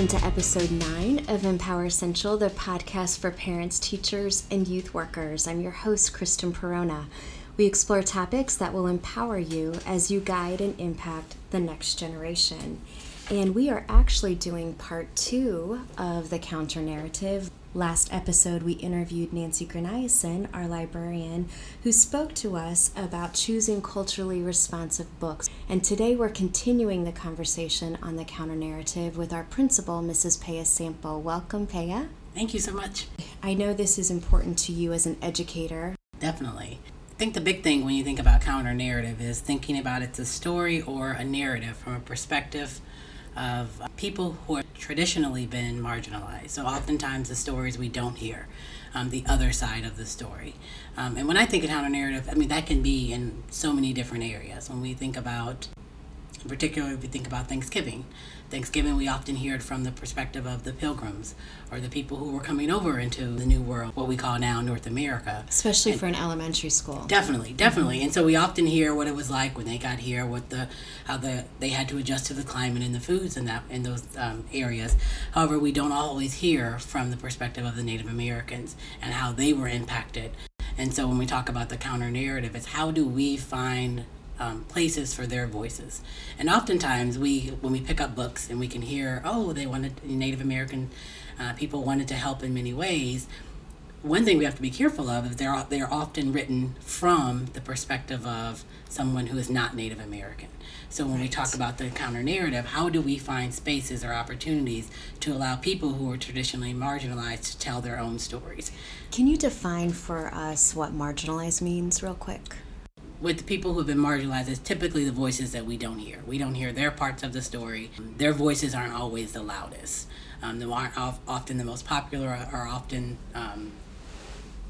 Welcome to episode 9 of Empower Essential, the podcast for parents, teachers, and youth workers. I'm your host, Kristen Perona. We explore topics that will empower you as you guide and impact the next generation. And we are actually doing part two of the counter narrative. Last episode, we interviewed Nancy Graniason, our librarian, who spoke to us about choosing culturally responsive books. And today we're continuing the conversation on the counter narrative with our principal, Mrs. Paya Sample. Welcome, Paya. Thank you so much. I know this is important to you as an educator. Definitely. I think the big thing when you think about counter narrative is thinking about it's a story or a narrative from a perspective of people who have traditionally been marginalized. So oftentimes the stories we don't hear, um, the other side of the story. Um, and when I think of counter narrative, I mean that can be in so many different areas. When we think about, particularly if we think about Thanksgiving, Thanksgiving, we often hear it from the perspective of the pilgrims or the people who were coming over into the New World, what we call now North America. Especially and for an elementary school. Definitely, definitely. Mm-hmm. And so we often hear what it was like when they got here, what the how the they had to adjust to the climate and the foods in that in those um, areas. However, we don't always hear from the perspective of the Native Americans and how they were impacted. And so when we talk about the counter narrative, it's how do we find um, places for their voices. And oftentimes, we when we pick up books and we can hear, oh, they wanted Native American uh, people wanted to help in many ways. One thing we have to be careful of is they're they're often written from the perspective of someone who is not Native American. So when right. we talk about the counter narrative, how do we find spaces or opportunities to allow people who are traditionally marginalized to tell their own stories? Can you define for us what marginalized means, real quick? With the people who have been marginalized, it's typically the voices that we don't hear. We don't hear their parts of the story. Their voices aren't always the loudest. Um, they aren't often the most popular or often um,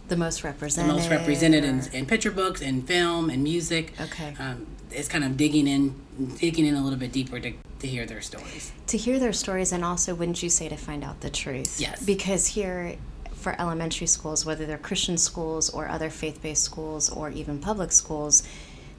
the most represented. The most represented in, in picture books and film and music. Okay. Um, it's kind of digging in, digging in a little bit deeper to, to hear their stories. To hear their stories, and also, wouldn't you say, to find out the truth? Yes. Because here for elementary schools, whether they're Christian schools or other faith based schools or even public schools,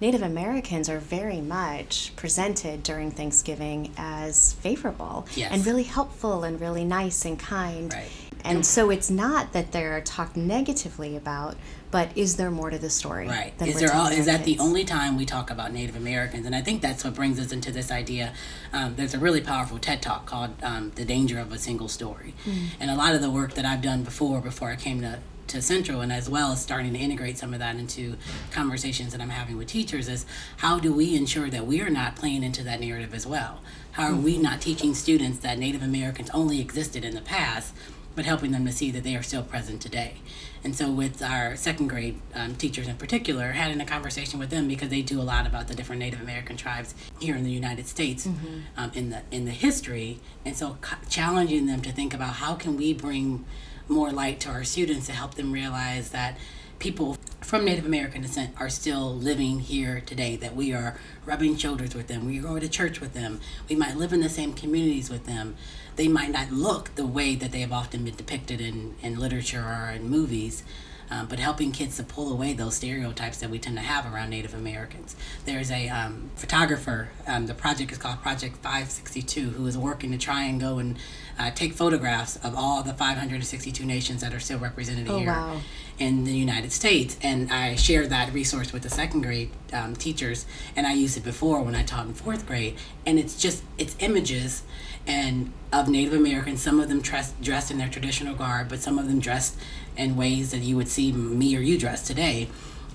Native Americans are very much presented during Thanksgiving as favorable yes. and really helpful and really nice and kind. Right. And so it's not that they're talked negatively about, but is there more to the story? Right. Is there all, is that kids? the only time we talk about Native Americans? And I think that's what brings us into this idea. Um, there's a really powerful TED talk called um, "The Danger of a Single Story," mm. and a lot of the work that I've done before, before I came to to Central, and as well as starting to integrate some of that into conversations that I'm having with teachers, is how do we ensure that we are not playing into that narrative as well? How are mm-hmm. we not teaching students that Native Americans only existed in the past? But helping them to see that they are still present today. And so, with our second grade um, teachers in particular, having a conversation with them because they do a lot about the different Native American tribes here in the United States mm-hmm. um, in the in the history, and so challenging them to think about how can we bring more light to our students to help them realize that people from Native American descent are still living here today, that we are rubbing shoulders with them, we go to church with them, we might live in the same communities with them. They might not look the way that they have often been depicted in, in literature or in movies, um, but helping kids to pull away those stereotypes that we tend to have around Native Americans. There's a um, photographer, um, the project is called Project 562, who is working to try and go and uh, take photographs of all the 562 nations that are still represented oh, here wow. in the United States. And I shared that resource with the second grade um, teachers, and I used it before when I taught in fourth grade. And it's just, it's images and of Native Americans, some of them dressed, dressed in their traditional garb, but some of them dressed in ways that you would see me or you dress today.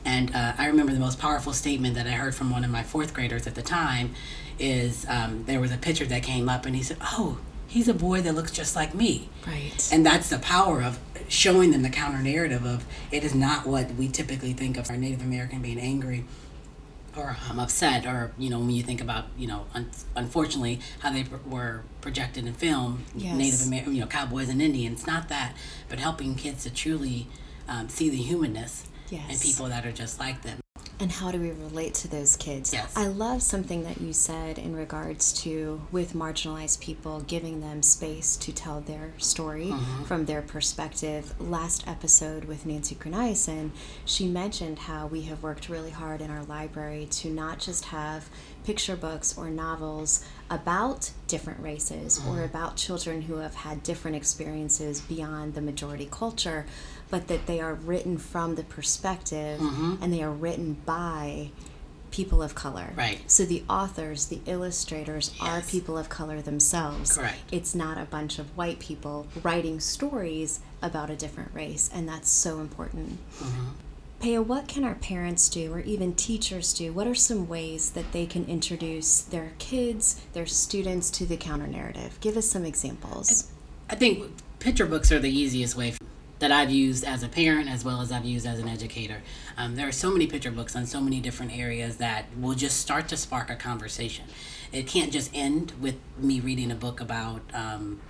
And uh, I remember the most powerful statement that I heard from one of my fourth graders at the time is um, there was a picture that came up, and he said, "Oh, he's a boy that looks just like me." Right. And that's the power of showing them the counter narrative of it is not what we typically think of our Native American being angry or um, upset or you know when you think about you know un- unfortunately how they pr- were projected in film yes. native american you know cowboys and indians not that but helping kids to truly um, see the humanness yes. and people that are just like them and how do we relate to those kids? Yes. I love something that you said in regards to with marginalized people, giving them space to tell their story Mm-hmm. from their perspective. Last episode with Nancy Gruniason, she mentioned how we have worked really hard in our library to not just have picture books or novels about different races or about children who have had different experiences beyond the majority culture, but that they are written from the perspective mm-hmm. and they are written by people of color. Right. So the authors, the illustrators are people of color themselves. Correct. It's not a bunch of white people writing stories about a different race, and that's so important. Mm-hmm. Paya, what can our parents do or even teachers do? What are some ways that they can introduce their kids, their students to the counter narrative? Give us some examples. I think picture books are the easiest way that I've used as a parent as well as I've used as an educator. Um, there are so many picture books on so many different areas that will just start to spark a conversation. It can't just end with me reading a book about um,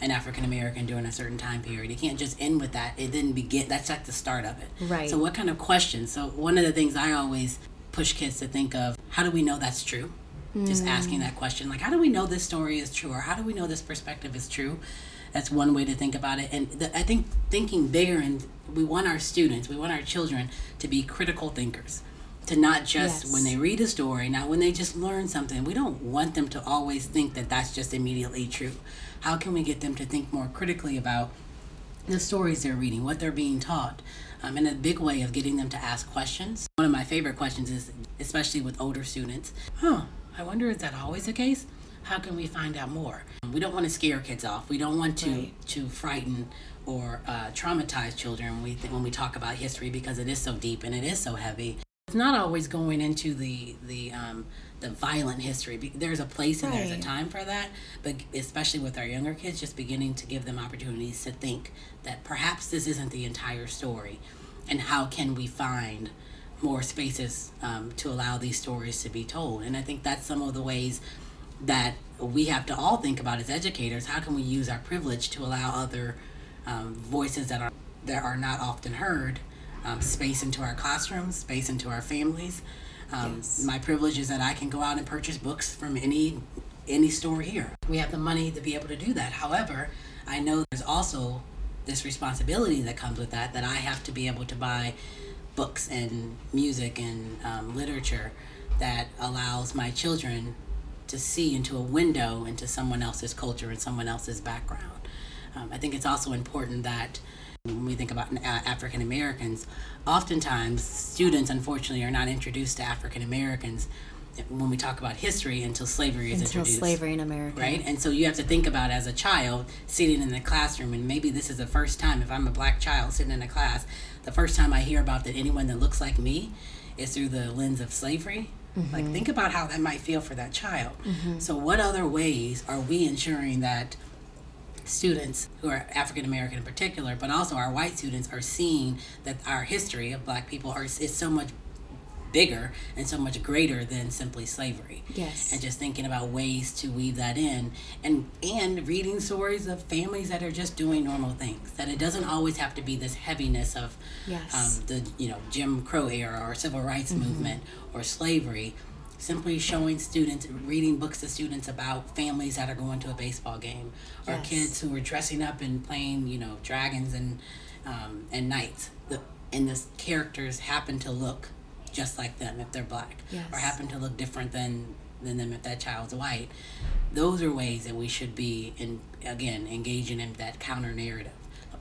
an African American during a certain time period. It can't just end with that. It didn't begin. That's like the start of it. Right. So what kind of questions? So one of the things I always push kids to think of: How do we know that's true? Just asking that question, like, how do we know this story is true, or how do we know this perspective is true? That's one way to think about it. And the, I think thinking bigger, and we want our students, we want our children to be critical thinkers, to not just Yes. when they read a story, not when they just learn something. We don't want them to always think that that's just immediately true. How can we get them to think more critically about the stories they're reading, what they're being taught, um, and a big way of getting them to ask questions. One of my favorite questions is, especially with older students, huh, I wonder is that always the case? How can we find out more? We don't want to scare kids off. We don't want to Right. to frighten or uh, traumatize children when we, th- when we talk about history because it is so deep and it is so heavy. It's not always going into the the um, the violent history. There's a place and there's a time for that, but especially with our younger kids, just beginning to give them opportunities to think that perhaps this isn't the entire story, and how can we find more spaces um, to allow these stories to be told? And I think that's some of the ways that we have to all think about as educators. How can we use our privilege to allow other um, voices that are that are not often heard um, space into our classrooms, space into our families? Um, Yes. My privilege is that I can go out and purchase books from any any store here. We have the money to be able to do that. However, I know there's also this responsibility that comes with that that I have to be able to buy books and music and um, literature that allows my children to see into a window into someone else's culture and someone else's background. Um, I think it's also important that when we think about uh, African Americans, oftentimes students, unfortunately, are not introduced to African Americans when we talk about history until slavery is Until introduced slavery in America. right? And so you have to think about as a child sitting in the classroom, and maybe this is the first time, if I'm a black child sitting in a class, the first time I hear about that anyone that looks like me is through the lens of slavery. Like, mm-hmm. think about how that might feel for that child. Mm-hmm. So, what other ways are we ensuring that students who are African American in particular, but also our white students, are seeing that our history of black people are is so much bigger and so much greater than simply slavery Yes. and just thinking about ways to weave that in and and reading stories of families that are just doing normal things that it doesn't always have to be this heaviness of Yes. um, the you know Jim Crow era or civil rights movement or slavery simply showing students reading books to students about families that are going to a baseball game or Yes. kids who are dressing up and playing you know dragons and um, and knights the and the characters happen to look just like them if they're black Yes. or happen to look different than than them if that child's white those are ways that we should be in again engaging in that counter narrative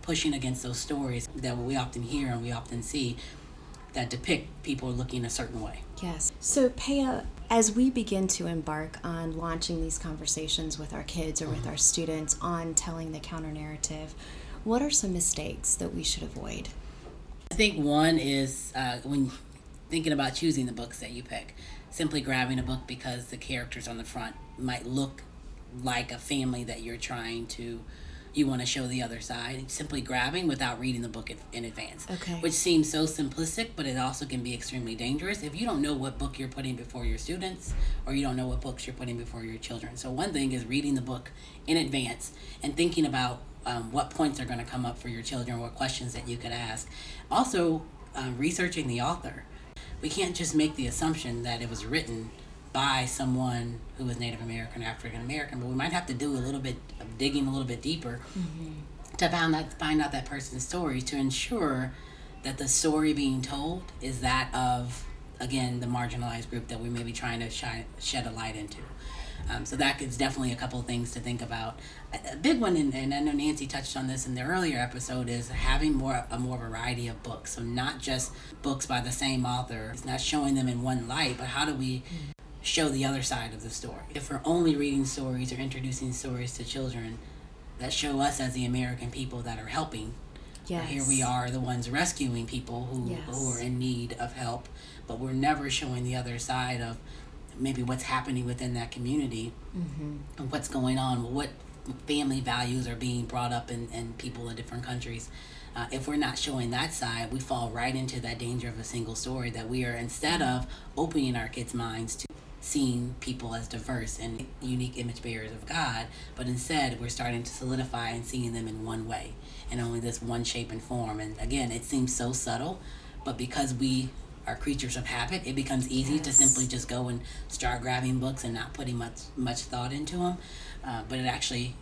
pushing against those stories that we often hear and we often see that depict people looking a certain way Yes. So, Paya, as we begin to embark on launching these conversations with our kids or with our students on telling the counter narrative, what are some mistakes that we should avoid? I think one is uh, when thinking about choosing the books that you pick, simply grabbing a book because the characters on the front might look like a family that you're trying to, you want to show the other side. Simply grabbing without reading the book in, in advance. Okay. Which seems so simplistic, but it also can be extremely dangerous if you don't know what book you're putting before your students or you don't know what books you're putting before your children. So, one thing is reading the book in advance and thinking about um, what points are going to come up for your children, what questions that you could ask. Also, uh, researching the author. We can't just make the assumption that it was written by someone who was Native American, African American, but we might have to do a little bit of digging a little bit deeper mm-hmm. to find out find out that person's story to ensure that the story being told is that of again the marginalized group that we may be trying to shine, shed a light into. Um, so that is definitely a couple things to think about. A, big one, and, I know Nancy touched on this in the earlier episode, is having more a more variety of books. So not just books by the same author. It's not showing them in one light, but how do we show the other side of the story? If we're only reading stories or introducing stories to children that show us as the American people that are helping. Yes. Here we are, the ones rescuing people who, yes. who are in need of help, but we're never showing the other side of maybe what's happening within that community mm-hmm. and what's going on, what family values are being brought up in, in people in different countries. Uh, if we're not showing that side, we fall right into that danger of a single story that we are, instead of opening our kids' minds to seeing people as diverse and unique image bearers of God, but instead we're starting to solidify and seeing them in one way, and only this one shape and form. And again, it seems so subtle, but because we are creatures of habit, it becomes easy yes. to simply just go and start grabbing books and not putting much much thought into them. Uh, but it actually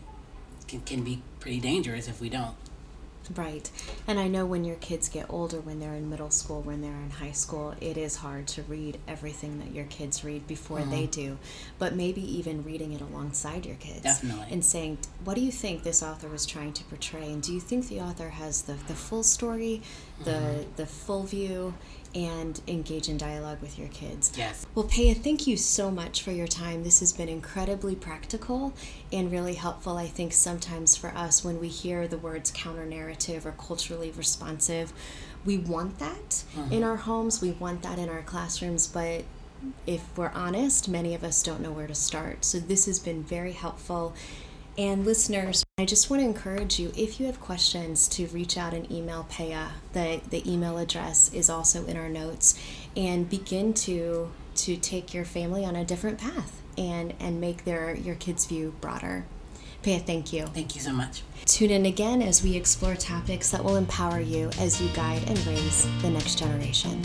can, can be pretty dangerous if we don't. Right. And I know when your kids get older, when they're in middle school, when they're in high school, it is hard to read everything that your kids read before mm-hmm. they do. But maybe even reading it alongside your kids. Definitely. And saying, what do you think this author was trying to portray? And do you think the author has the, the full story, the, mm-hmm. the full view? And engage in dialogue with your kids. Yes. Well, Paya, thank you so much for your time. This has been incredibly practical and really helpful, I think, sometimes for us when we hear the words counter narrative or culturally responsive. We want that mm-hmm. in our homes, we want that in our classrooms, but if we're honest, many of us don't know where to start. So, this has been very helpful and listeners, I just want to encourage you if you have questions to reach out and email Paya. The, the email address is also in our notes and begin to to take your family on a different path and and make their your kids view broader. Paya, thank you. Thank you so much. Tune in again as we explore topics that will empower you as you guide and raise the next generation.